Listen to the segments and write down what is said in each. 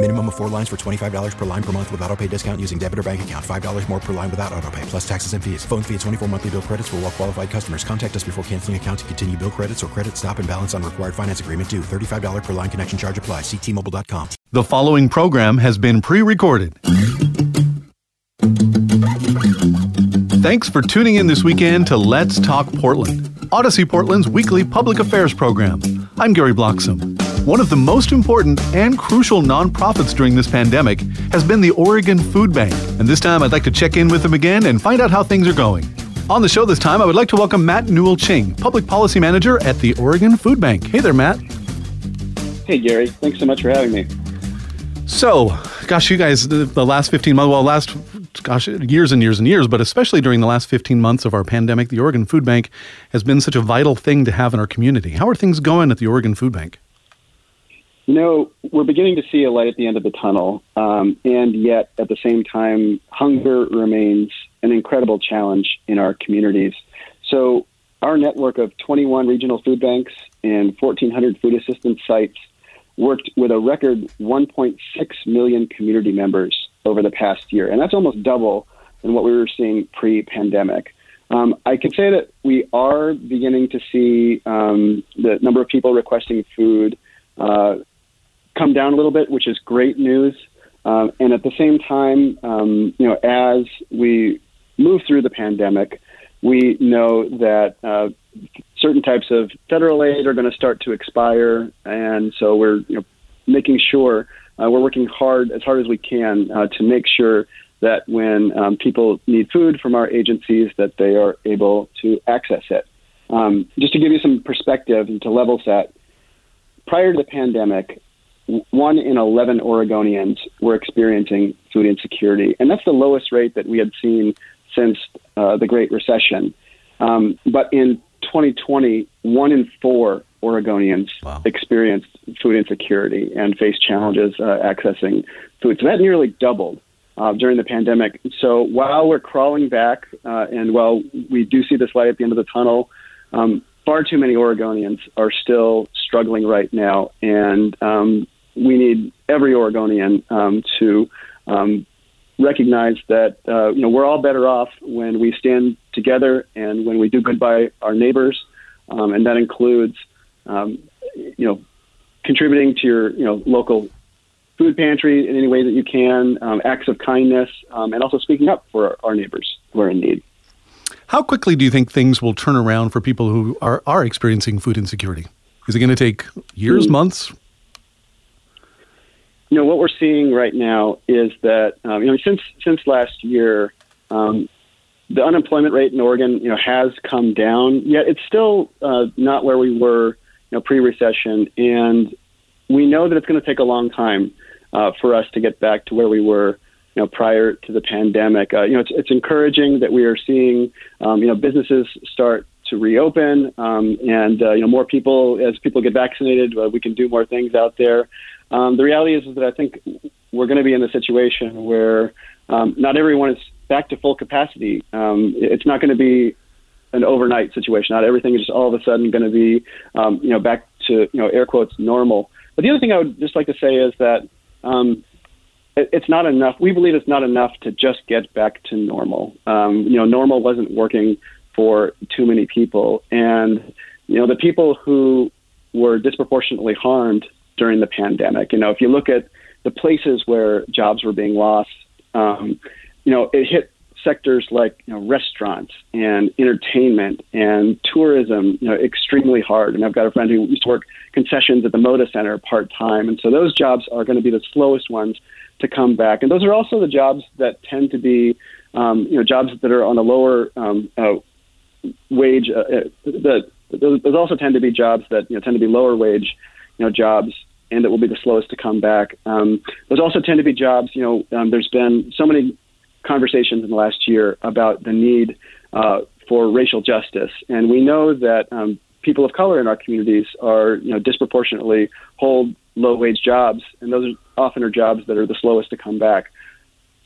Minimum of four lines for $25 per line per month with auto pay discount using debit or bank account. $5 more per line without auto pay, plus taxes and fees. Phone fee at 24 monthly bill credits for all qualified customers. Contact us before canceling account to continue bill credits or credit stop and balance on required finance agreement due. $35 per line connection charge apply. Ctmobile.com. The following program has been pre recorded. Thanks for tuning in this weekend to Let's Talk Portland, Audacy Portland's weekly public affairs program. I'm Gary Bloxam. One of the most important and crucial nonprofits during this pandemic has been the Oregon Food Bank. And this time I'd like to check in with them again and find out how things are going. On the show this time, I would like to welcome Matt Newell Ching, Public Policy Manager at the Oregon Food Bank. Hey there, Matt. Hey, Gary. Thanks so much for having me. So, gosh, you guys, the, the last 15 months, well, last, gosh, years and years and years, but especially during the last 15 months of our pandemic, the Oregon Food Bank has been such a vital thing to have in our community. How are things going at the Oregon Food Bank? You know, we're beginning to see a light at the end of the tunnel, um, and yet at the same time, hunger remains an incredible challenge in our communities. So, our network of 21 regional food banks and 1,400 food assistance sites worked with a record 1.6 million community members over the past year, and that's almost double than what we were seeing pre pandemic. Um, I can say that we are beginning to see um, the number of people requesting food uh, come down a little bit, which is great news. Um, and at the same time, um, you know, as we move through the pandemic, we know that uh, certain types of federal aid are going to start to expire, and so we're you know making sure uh, we're working hard as hard as we can uh, to make sure that when um, people need food from our agencies, that they are able to access it. Um, just to give you some perspective and to level set, prior to the pandemic, one in 11 Oregonians were experiencing food insecurity. And that's the lowest rate that we had seen since uh, the Great Recession. Um, but in 2020, one in four Oregonians wow. experienced food insecurity and faced challenges uh, accessing food. So that nearly doubled. Uh, during the pandemic. So while we're crawling back, uh, and while we do see this light at the end of the tunnel, um, far too many Oregonians are still struggling right now, and um, we need every Oregonian um, to um, recognize that uh, you know we're all better off when we stand together and when we do good by our neighbors, um, and that includes um, you know contributing to your you know local food pantry in any way that you can, um, acts of kindness, um, and also speaking up for our neighbors who are in need. How quickly do you think things will turn around for people who are, are experiencing food insecurity? Is it going to take years, mm. months? You know what we're seeing right now is that um, you know since since last year, um, the unemployment rate in Oregon you know has come down. Yet it's still uh, not where we were you know pre-recession, and we know that it's going to take a long time uh, for us to get back to where we were you know prior to the pandemic. Uh, you know it's it's encouraging that we are seeing um, you know businesses start to reopen, um, and uh, you know more people as people get vaccinated, uh, we can do more things out there. Um, the reality is, is that I think we're going to be in a situation where um, not everyone is back to full capacity. Um, it's not going to be an overnight situation. Not everything is just all of a sudden going to be, um, you know, back to you know air quotes normal. But the other thing I would just like to say is that um, it, it's not enough. We believe it's not enough to just get back to normal. Um, you know, normal wasn't working for too many people, and you know the people who were disproportionately harmed during the pandemic. You know, if you look at the places where jobs were being lost, um, you know, it hit sectors like you know, restaurants and entertainment and tourism, you know, extremely hard. And I've got a friend who used to work concessions at the Moda Center part time, and so those jobs are going to be the slowest ones to come back. And those are also the jobs that tend to be, um, you know, jobs that are on a lower um, uh, wage. Uh, uh that those, those also tend to be jobs that you know tend to be lower wage, you know, jobs and that will be the slowest to come back. Um, those also tend to be jobs. You know, um, there's been so many conversations in the last year about the need uh, for racial justice, and we know that um, people of color in our communities are, you know, disproportionately hold low wage jobs, and those are often are jobs that are the slowest to come back.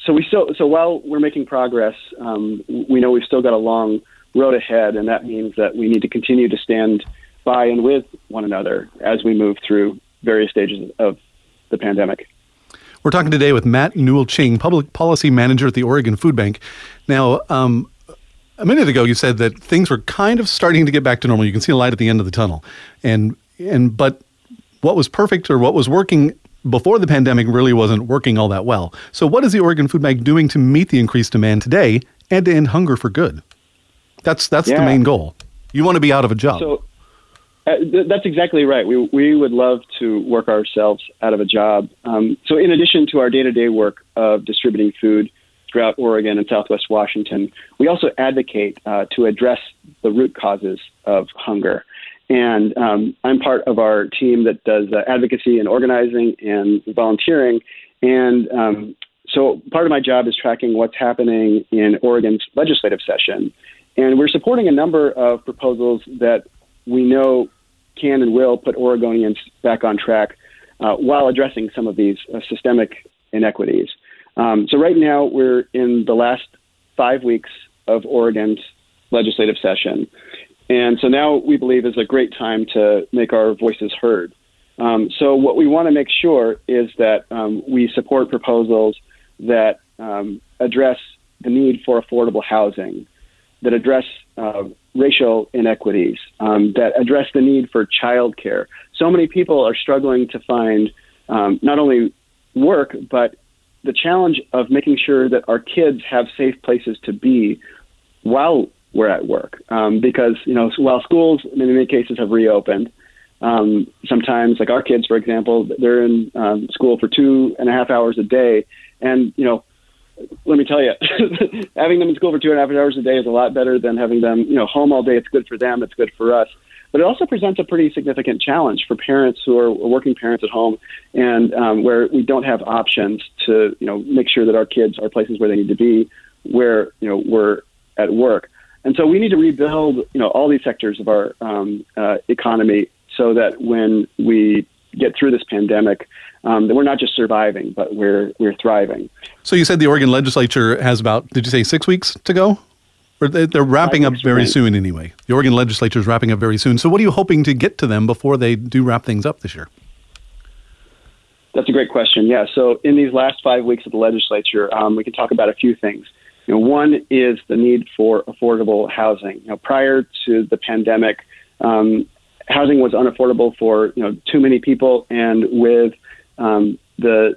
So we still, so while we're making progress, um, we know we've still got a long road ahead, and that means that we need to continue to stand by and with one another as we move through various stages of the pandemic. We're talking today with Matt Newell Ching, Public Policy Manager at the Oregon Food Bank. Now, um, a minute ago, you said that things were kind of starting to get back to normal. You can see a light at the end of the tunnel, and and but what was perfect or what was working before the pandemic really wasn't working all that well. So, what is the Oregon Food Bank doing to meet the increased demand today and to end hunger for good? That's that's yeah. the main goal. You want to be out of a job. So, uh, th- that's exactly right. We we would love to work ourselves out of a job. Um, so, in addition to our day to day work of distributing food throughout Oregon and Southwest Washington, we also advocate uh, to address the root causes of hunger. And um, I'm part of our team that does uh, advocacy and organizing and volunteering. And um, so, part of my job is tracking what's happening in Oregon's legislative session. And we're supporting a number of proposals that we know can and will put Oregonians back on track uh, while addressing some of these uh, systemic inequities. Um, so, right now, we're in the last five weeks of Oregon's legislative session. And so now we believe is a great time to make our voices heard. Um, so, what we want to make sure is that um, we support proposals that um, address the need for affordable housing, that address uh, racial inequities, um, that address the need for childcare. So many people are struggling to find um, not only work, but the challenge of making sure that our kids have safe places to be while we're at work. Um, because, you know, while schools in many cases have reopened, um, sometimes, like our kids, for example, they're in um, school for two and a half hours a day. And, you know, let me tell you, having them in school for two and a half hours a day is a lot better than having them, you know, home all day. It's good for them. It's good for us. But it also presents a pretty significant challenge for parents who are working parents at home, and um, where we don't have options to, you know, make sure that our kids are places where they need to be, where you know we're at work. And so we need to rebuild, you know, all these sectors of our um, uh, economy so that when we get through this pandemic, um, that we're not just surviving, but we're we're thriving. So you said the Oregon legislature has about, did you say six weeks to go? Or they're wrapping up very soon anyway. The Oregon legislature is wrapping up very soon. So what are you hoping to get to them before they do wrap things up this year? That's a great question. Yeah. So in these last five weeks of the legislature, um, we can talk about a few things. You know, one is the need for affordable housing. You know, prior to the pandemic, um, housing was unaffordable for you know too many people, and with um, the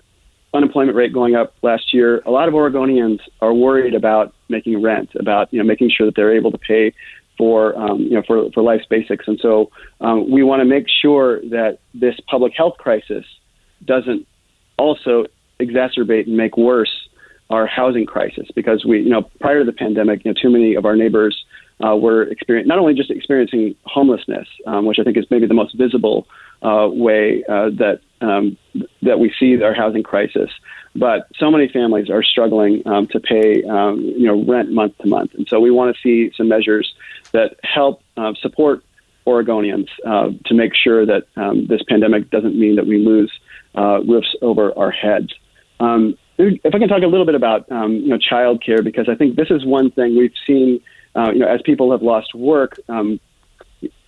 unemployment rate going up last year, a lot of Oregonians are worried about making rent, about you know making sure that they're able to pay for um, you know for for life's basics, and so um, we want to make sure that this public health crisis doesn't also exacerbate and make worse our housing crisis because we you know prior to the pandemic, you know too many of our neighbors uh, were experiencing not only just experiencing homelessness, um, which I think is maybe the most visible uh, way uh, that um, that we see our housing crisis. But so many families are struggling um, to pay, um, you know, rent month to month, and so we want to see some measures that help uh, support Oregonians uh, to make sure that um, this pandemic doesn't mean that we lose uh, roofs over our heads. Um, if I can talk a little bit about um, you know childcare, because I think this is one thing we've seen, uh, you know, as people have lost work, um,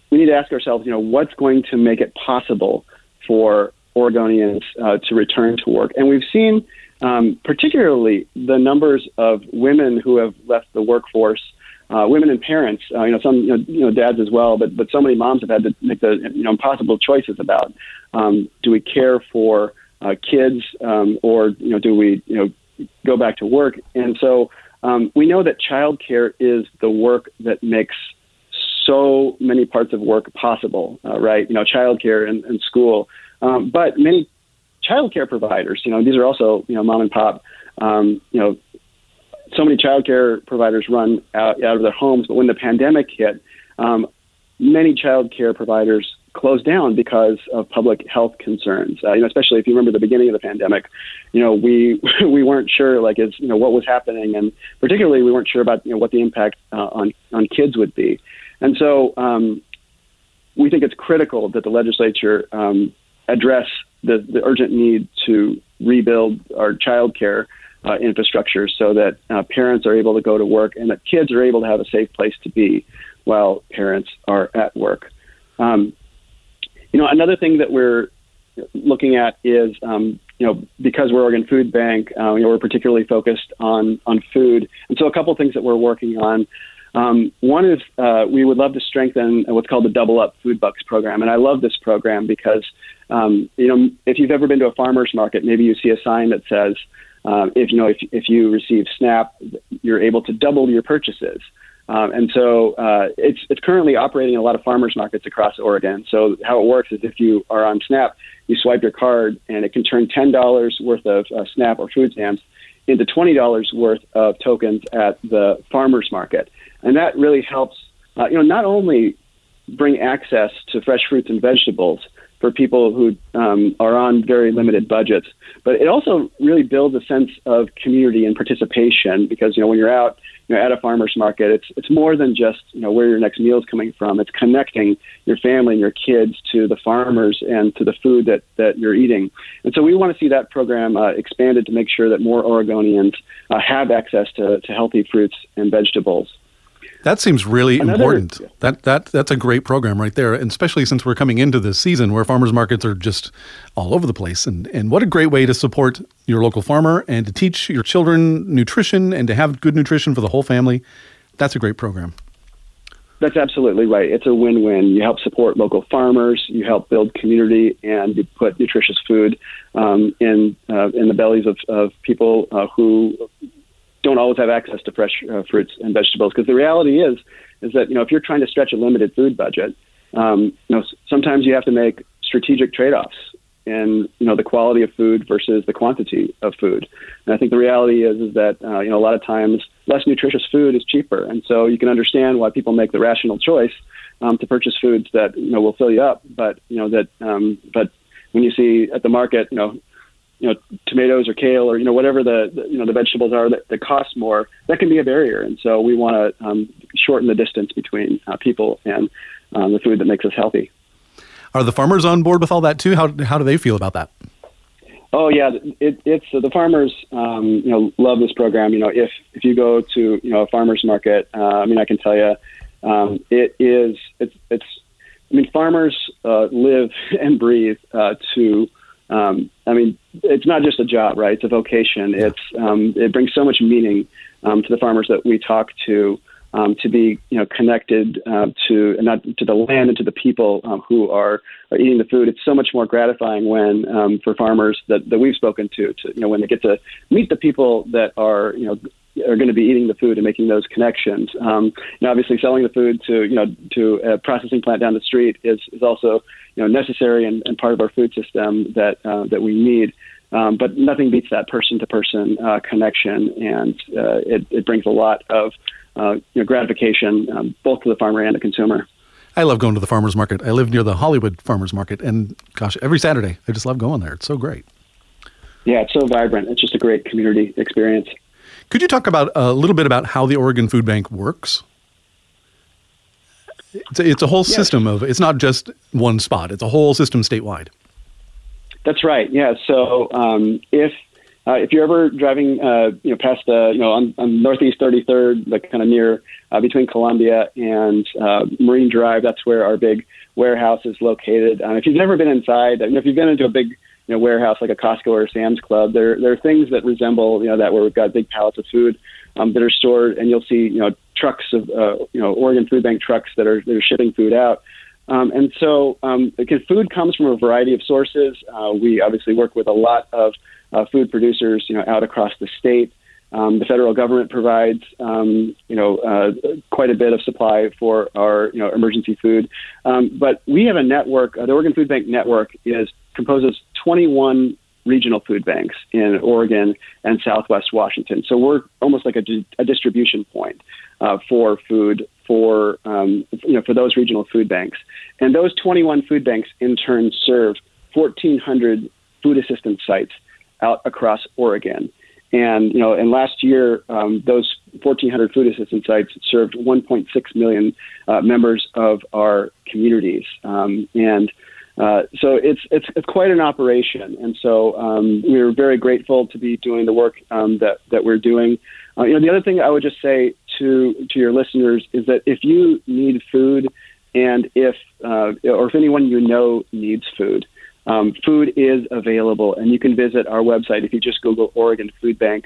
we need to ask ourselves, you know, what's going to make it possible for Oregonians uh, to return to work. And we've seen, um, particularly, the numbers of women who have left the workforce. Uh, women and parents, uh, you know, some you know, you know, dads as well, but but so many moms have had to make the you know impossible choices about um, do we care for uh, kids um, or you know do we you know go back to work? And so um, we know that childcare is the work that makes so many parts of work possible, uh, right? You know, childcare and, and school. Um, but many childcare providers, you know, these are also, you know, mom and pop, um, you know, so many childcare providers run out, out of their homes. But when the pandemic hit, um, many childcare providers closed down because of public health concerns. Uh, you know, especially if you remember the beginning of the pandemic, you know, we we weren't sure like is you know what was happening, and particularly we weren't sure about you know what the impact uh, on on kids would be. And so um, we think it's critical that the legislature um, address the, the urgent need to rebuild our child care uh, infrastructure so that uh, parents are able to go to work and that kids are able to have a safe place to be while parents are at work. Um, you know, another thing that we're looking at is, um, you know, because we're Oregon Food Bank, uh, you know, we're particularly focused on on food, and so a couple of things that we're working on. Um, one is uh, we would love to strengthen what's called the Double Up Food Bucks program, and I love this program because um, you know if you've ever been to a farmer's market, maybe you see a sign that says um, if you know if if you receive SNAP, you're able to double your purchases. Um, and so uh, it's it's currently operating in a lot of farmers markets across Oregon. So how it works is if you are on SNAP, you swipe your card, and it can turn ten dollars worth of uh, SNAP or food stamps into twenty dollars worth of tokens at the farmers market and that really helps. Uh, you know, not only bring access to fresh fruits and vegetables for people who um, are on very limited budgets, but it also really builds a sense of community and participation because you know when you're out you know, at a farmer's market, it's it's more than just you know where your next meal is coming from. It's connecting your family and your kids to the farmers and to the food that that you're eating. And so we want to see that program uh, expanded to make sure that more Oregonians uh, have access to, to healthy fruits and vegetables. That seems really Another, important. Yeah. That that that's a great program right there, and especially since we're coming into this season where farmers markets are just all over the place. And and what a great way to support your local farmer and to teach your children nutrition and to have good nutrition for the whole family. That's a great program. That's absolutely right. It's a win-win. You help support local farmers, you help build community, and you put nutritious food um, in uh, in the bellies of, of people uh, who don't always have access to fresh uh, fruits and vegetables. Because the reality is, is that you know if you're trying to stretch a limited food budget, um, you know sometimes you have to make strategic trade-offs in you know the quality of food versus the quantity of food. And I think the reality is is that uh, you know a lot of times less nutritious food is cheaper, and so you can understand why people make the rational choice um, to purchase foods that you know will fill you up, but you know that um, but when you see at the market, you know, you know tomatoes or kale or you know whatever the, the you know the vegetables are that, that cost more that can be a barrier. And so we want to um, shorten the distance between uh, people and um, the food that makes us healthy. Are the farmers on board with all that too? How, how do they feel about that? Oh yeah. It, it's uh, the farmers um, you know love this program. You know if if you go to you know a farmers market uh, i mean i can tell you um, it is it's it's I mean, farmers uh, live and breathe uh, to um, I mean, it's not just a job, right? It's a vocation. It's um, it brings so much meaning um, to the farmers that we talk to. Um, to be you know connected uh, to not to the land and to the people um, who are, are eating the food. It's so much more gratifying when um, for farmers that, that we've spoken to, to you know when they get to meet the people that are you know are going to be eating the food and making those connections. Um, and obviously, selling the food to you know to a processing plant down the street is is also you know necessary and, and part of our food system that uh, that we need. Um, but nothing beats that person to person connection, and uh, it, it brings a lot of uh, you know, gratification um, both to the farmer and the consumer. I love going to the farmers market. I live near the Hollywood farmers market, and gosh, every Saturday I just love going there. It's so great. Yeah, it's so vibrant. It's just a great community experience. Could you talk about a little bit about how the Oregon Food Bank works? It's a, it's a whole yes. system of. It's not just one spot. It's a whole system statewide. That's right. Yeah. So um, if uh, if you're ever driving, uh, you know, past the, you know, on, on Northeast 33rd, like kind of near uh, between Columbia and uh, Marine Drive, that's where our big warehouse is located. Uh, if you've never been inside, if you've been into a big you know warehouse like a Costco or a Sam's Club. There there are things that resemble you know that where we've got big pallets of food um, that are stored, and you'll see you know trucks of uh, you know Oregon Food Bank trucks that are that are shipping food out. Um, and so, um, because food comes from a variety of sources, uh, we obviously work with a lot of uh, food producers, you know, out across the state. Um, the federal government provides, um, you know, uh, quite a bit of supply for our, you know, emergency food. Um, but we have a network. Uh, the Oregon Food Bank network is composes 21 regional food banks in Oregon and Southwest Washington. So we're almost like a, a distribution point uh, for food for um, you know for those regional food banks. And those 21 food banks in turn serve 1,400 food assistance sites out across Oregon. And you know, and last year, um, those 1,400 food assistance sites served 1.6 million uh, members of our communities. Um, and uh, so it's, it's it's quite an operation, and so um, we're very grateful to be doing the work um, that that we're doing. Uh, you know, the other thing I would just say to to your listeners is that if you need food, and if uh, or if anyone you know needs food, um, food is available, and you can visit our website if you just Google Oregon Food Bank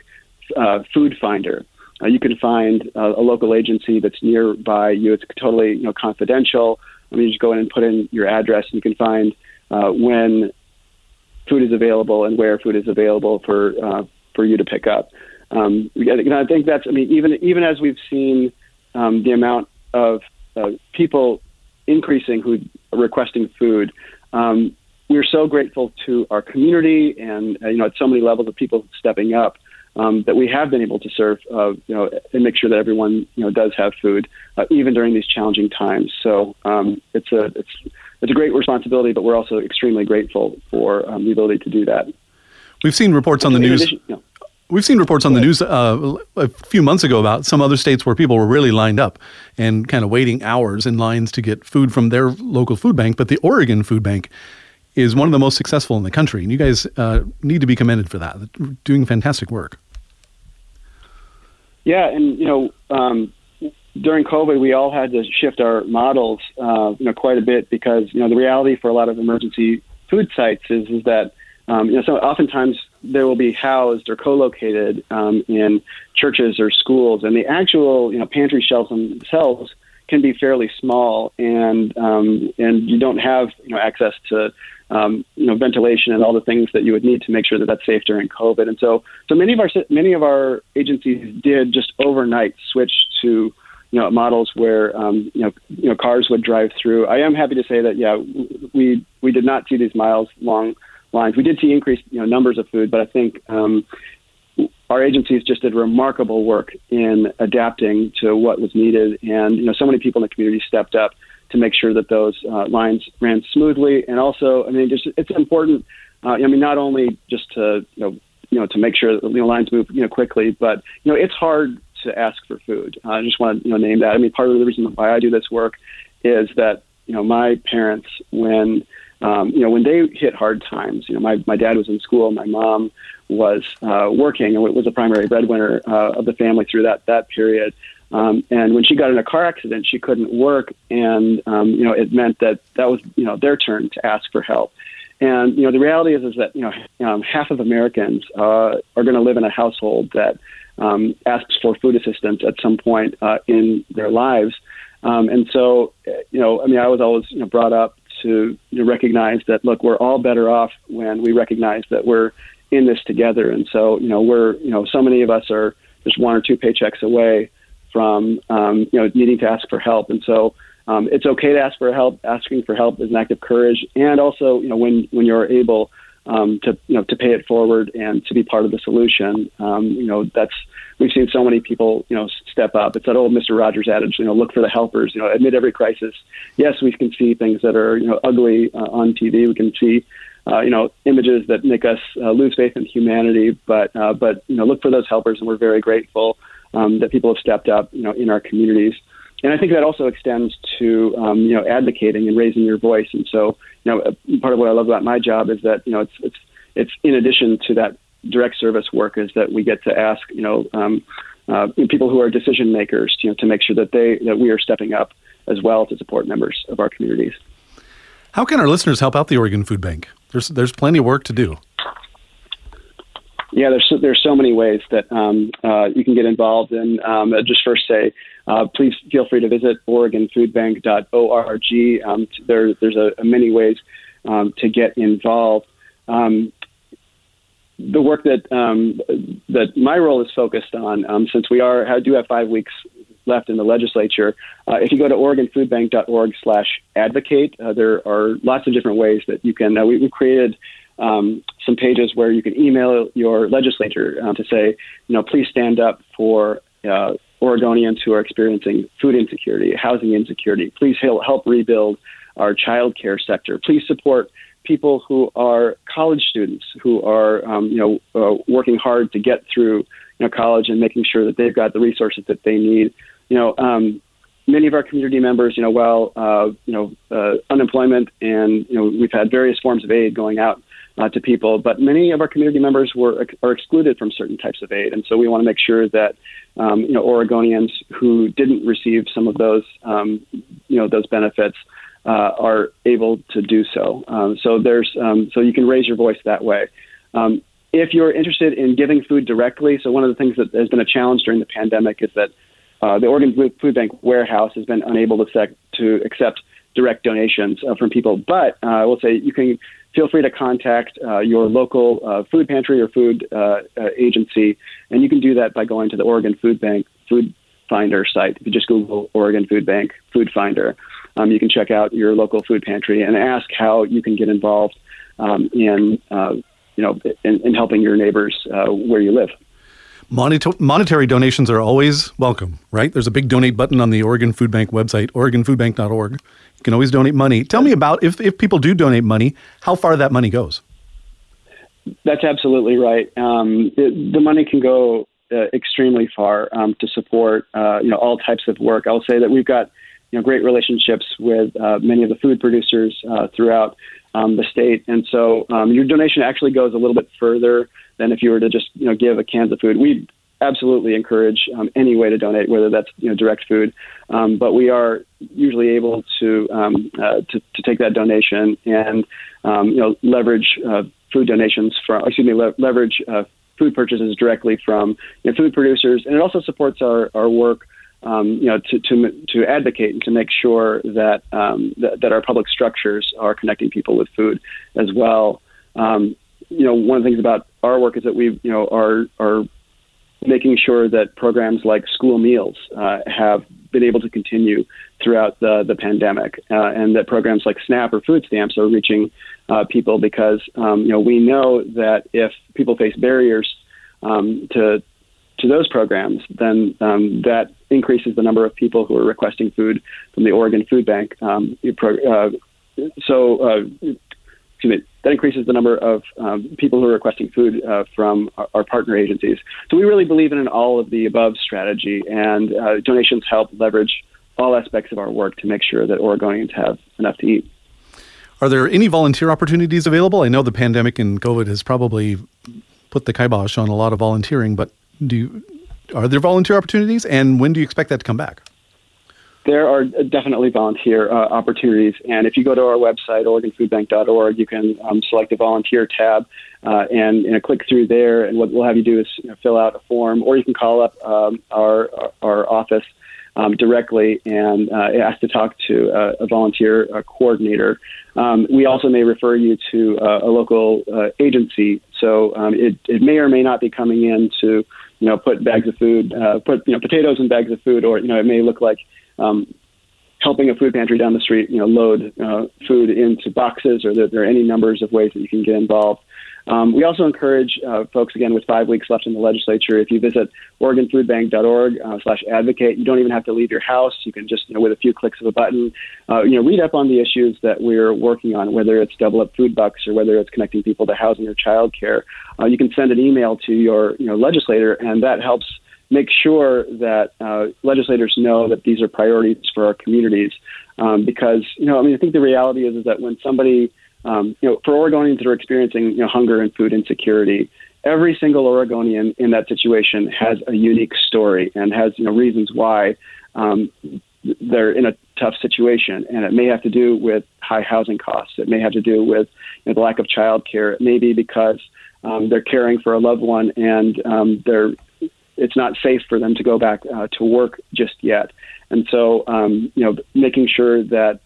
uh, Food Finder. Uh, you can find uh, a local agency that's nearby you. It's totally you know confidential. I mean, you just go in and put in your address, and you can find uh, when food is available and where food is available for uh, for you to pick up. Um, I think that's. I mean, even even as we've seen um, the amount of uh, people increasing who are requesting food, um, we're so grateful to our community and uh, you know at so many levels of people stepping up um, that we have been able to serve, uh, you know, and make sure that everyone, you know, does have food, uh, even during these challenging times. So um, it's a it's it's a great responsibility, but we're also extremely grateful for um, the ability to do that. We've seen reports on the news. Addition, We've seen reports on the news uh, a few months ago about some other states where people were really lined up and kind of waiting hours in lines to get food from their local food bank. But the Oregon Food Bank is one of the most successful in the country, and you guys uh, need to be commended for that. doing fantastic work. Yeah, and you know, um, during COVID, we all had to shift our models, uh, you know, quite a bit because you know the reality for a lot of emergency food sites is is that um, you know so oftentimes they will be housed or co-located um, in churches or schools, and the actual you know pantry shelves themselves can be fairly small, and um, and you don't have you know access to um, you know, ventilation and all the things that you would need to make sure that that's safe during COVID. And so, so many of our many of our agencies did just overnight switch to you know models where um, you know you know cars would drive through. I am happy to say that yeah, we we did not see these miles long lines. We did see increased you know numbers of food, but I think um, our agencies just did remarkable work in adapting to what was needed, and you know so many people in the community stepped up to make sure that those uh, lines ran smoothly. And also, I mean, just, it's important. Uh, I mean, not only just to you know you know to make sure that you know lines move you know quickly, but you know it's hard to ask for food. Uh, I just want to you know name that. I mean, part of the reason why I do this work is that you know my parents when um, you know when they hit hard times. You know, my my dad was in school, my mom was uh, working and was a primary breadwinner uh, of the family through that that period. Um, and when she got in a car accident, she couldn't work, and um, you know it meant that that was you know their turn to ask for help. And you know the reality is is that you know um, half of Americans uh, are going to live in a household that um, asks for food assistance at some point uh, in their lives. Um, and so you know I mean I was always you know brought up to you know, recognize that look we're all better off when we recognize that we're in this together. And so you know we're you know so many of us are just one or two paychecks away from um, you know needing to ask for help. And so um, it's okay to ask for help. Asking for help is an act of courage, and also you know when when you're able um, to you know to pay it forward and to be part of the solution. Um, you know that's we've seen so many people you know step up. It's that old Mister Rogers adage, you know, look for the helpers. You know, amid every crisis, yes, we can see things that are you know ugly uh, on TV. We can see. Uh, you know, images that make us uh, lose faith in humanity, but uh, but you know, look for those helpers, and we're very grateful um, that people have stepped up, you know, in our communities. And I think that also extends to um, you know advocating and raising your voice. And so, you know, part of what I love about my job is that you know it's it's it's in addition to that direct service work is that we get to ask you know um, uh, people who are decision makers you know to make sure that they that we are stepping up as well to support members of our communities. How can our listeners help out the Oregon Food Bank? There's there's plenty of work to do. Yeah, there's so, there's so many ways that um, uh, you can get involved. And um, just first say, uh, please feel free to visit OregonFoodBank.org. Um, there, there's a, a many ways um, to get involved. Um, the work that um, that my role is focused on, since we are do have five weeks left in the legislature, uh, if you go to OregonFoodBank.org/advocate, uh, there are lots of different ways that you can. Uh, we, we created um, some pages where you can email your legislature uh, to say, you know, please stand up for uh, Oregonians who are experiencing food insecurity, housing insecurity. Please help rebuild our child care sector. Please support people who are college students who are, um, you know, uh, working hard to get through, you know, college and making sure that they've got the resources that they need. You know, um, many of our community members, you know, while uh, you know uh, unemployment and you know we've had various forms of aid going out uh, to people, but many of our community members were are excluded from certain types of aid, and so we want to make sure that um, you know Oregonians who didn't receive some of those um, you know those benefits uh, are able to do so. Um, so there's um, so you can raise your voice that way. Um, if you're interested in giving food directly, so one of the things that has been a challenge during the pandemic is that uh, the Oregon Food Bank warehouse has been unable to, sec- to accept direct donations uh, from people. But uh, I will say you can feel free to contact uh, your local uh, food pantry or food uh, uh, agency, and you can do that by going to the Oregon Food Bank Food Finder site. If you just Google Oregon Food Bank Food Finder, um, you can check out your local food pantry and ask how you can get involved um, in, uh, you know, in, in, helping your neighbors uh, where you live. Monetary donations are always welcome, right? There's a big donate button on the Oregon Food Bank website, OregonFoodBank.org. You can always donate money. Tell me about if, if people do donate money, how far that money goes. That's absolutely right. Um, the money can go uh, extremely far um, to support uh, you know all types of work. I'll say that we've got you know great relationships with uh, many of the food producers uh, throughout um, the state, and so um, your donation actually goes a little bit further than if you were to just you know give a can of food. We absolutely encourage um, any way to donate, whether that's you know direct food, um, but we are usually able to um, uh, to, to take that donation and um, you know leverage uh, food donations from excuse me le- leverage uh, food purchases directly from you know, food producers, and it also supports our our work. Um, you know, to, to to advocate and to make sure that, um, that that our public structures are connecting people with food as well. Um, you know, one of the things about our work is that we, you know, are are making sure that programs like school meals uh, have been able to continue throughout the, the pandemic, uh, and that programs like SNAP or food stamps are reaching uh, people because um, you know we know that if people face barriers um, to to those programs, then um, that increases the number of people who are requesting food from the Oregon Food Bank. Um, uh, so, uh, excuse me, that increases the number of um, people who are requesting food uh, from our, our, partner agencies. So we really believe in an all of the above strategy, and uh, donations help leverage all aspects of our work to make sure that Oregonians have enough to eat. Are there any volunteer opportunities available? I know the pandemic and COVID has probably put the kibosh on a lot of volunteering, but do you, are there volunteer opportunities, and when do you expect that to come back? there are definitely volunteer uh, opportunities. And if you go to our website, OregonFoodBank.org, you can um, select the volunteer tab uh, and, click through there. And what we'll have you do is you know, fill out a form, or you can call up um, our, our office um, directly and uh, ask to talk to uh, a volunteer uh, coordinator. Um, we also may refer you to uh, a local agency. So um, it, it may or may not be coming in to you know put bags of food, uh, put you know potatoes in bags of food, or you know it may look like um, helping a food pantry down the street, you know, load uh, food into boxes, or there, there, are any numbers of ways that you can get involved. Um, we also encourage uh, folks, again, with five weeks left in the legislature, if you visit OregonFoodBank.org uh, slash advocate, you don't even have to leave your house. You can just, you know, with a few clicks of a button, uh, you know, read up on the issues that we're working on, whether it's double up food bucks or whether it's connecting people to housing or childcare. Uh, you can send an email to your, you know, legislator, and that helps make sure that uh, legislators know that these are priorities for our communities. Um, because you know, I mean, I think the reality is is that when somebody, um, you know, for Oregonians that are experiencing you know hunger and food insecurity, every single Oregonian in that situation has a unique story and has you know reasons why um, they're in a tough situation, and it may have to do with high housing costs. It may have to do with you know, the lack of child care. It may be because um, they're caring for a loved one and um, they're it's not safe for them to go back uh, to work just yet. And so, um, you know, making sure that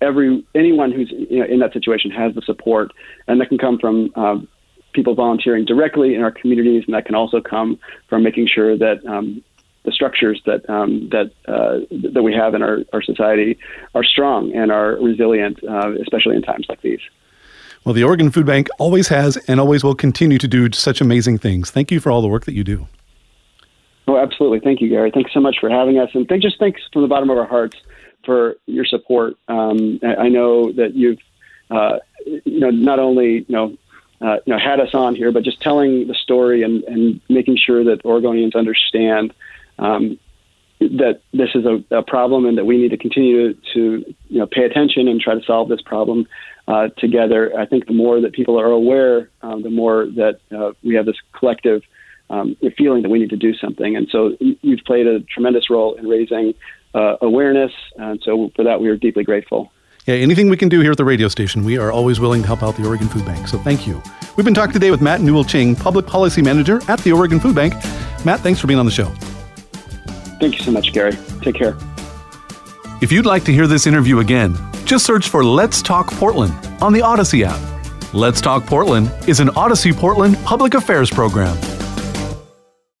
every anyone who's you know, in that situation has the support, and that can come from um, people volunteering directly in our communities, and that can also come from making sure that um, the structures that um, that uh, that we have in our, our society are strong and are resilient, uh, especially in times like these. Well, the Oregon Food Bank always has and always will continue to do such amazing things. Thank you for all the work that you do. Oh, absolutely. Thank you, Gary. Thanks so much for having us, and thank, just thanks from the bottom of our hearts for your support. Um, I know that you've, uh, you know, not only you know, uh, you know, had us on here, but just telling the story and, and making sure that Oregonians understand um, that this is a, a, problem and that we need to continue to, you know pay attention and try to solve this problem uh, together. I think the more that people are aware, um, the more that uh, we have this collective um, feeling that we need to do something. And so you've played a tremendous role in raising uh, awareness. And so for that, we are deeply grateful. Yeah, anything we can do here at the radio station, we are always willing to help out the Oregon Food Bank. So thank you. We've been talking today with Matt Newell Ching, Public Policy Manager at the Oregon Food Bank. Matt, thanks for being on the show. Thank you so much, Gary. Take care. If you'd like to hear this interview again, just search for Let's Talk Portland on the Audacy app. Let's Talk Portland is an Audacy Portland public affairs program.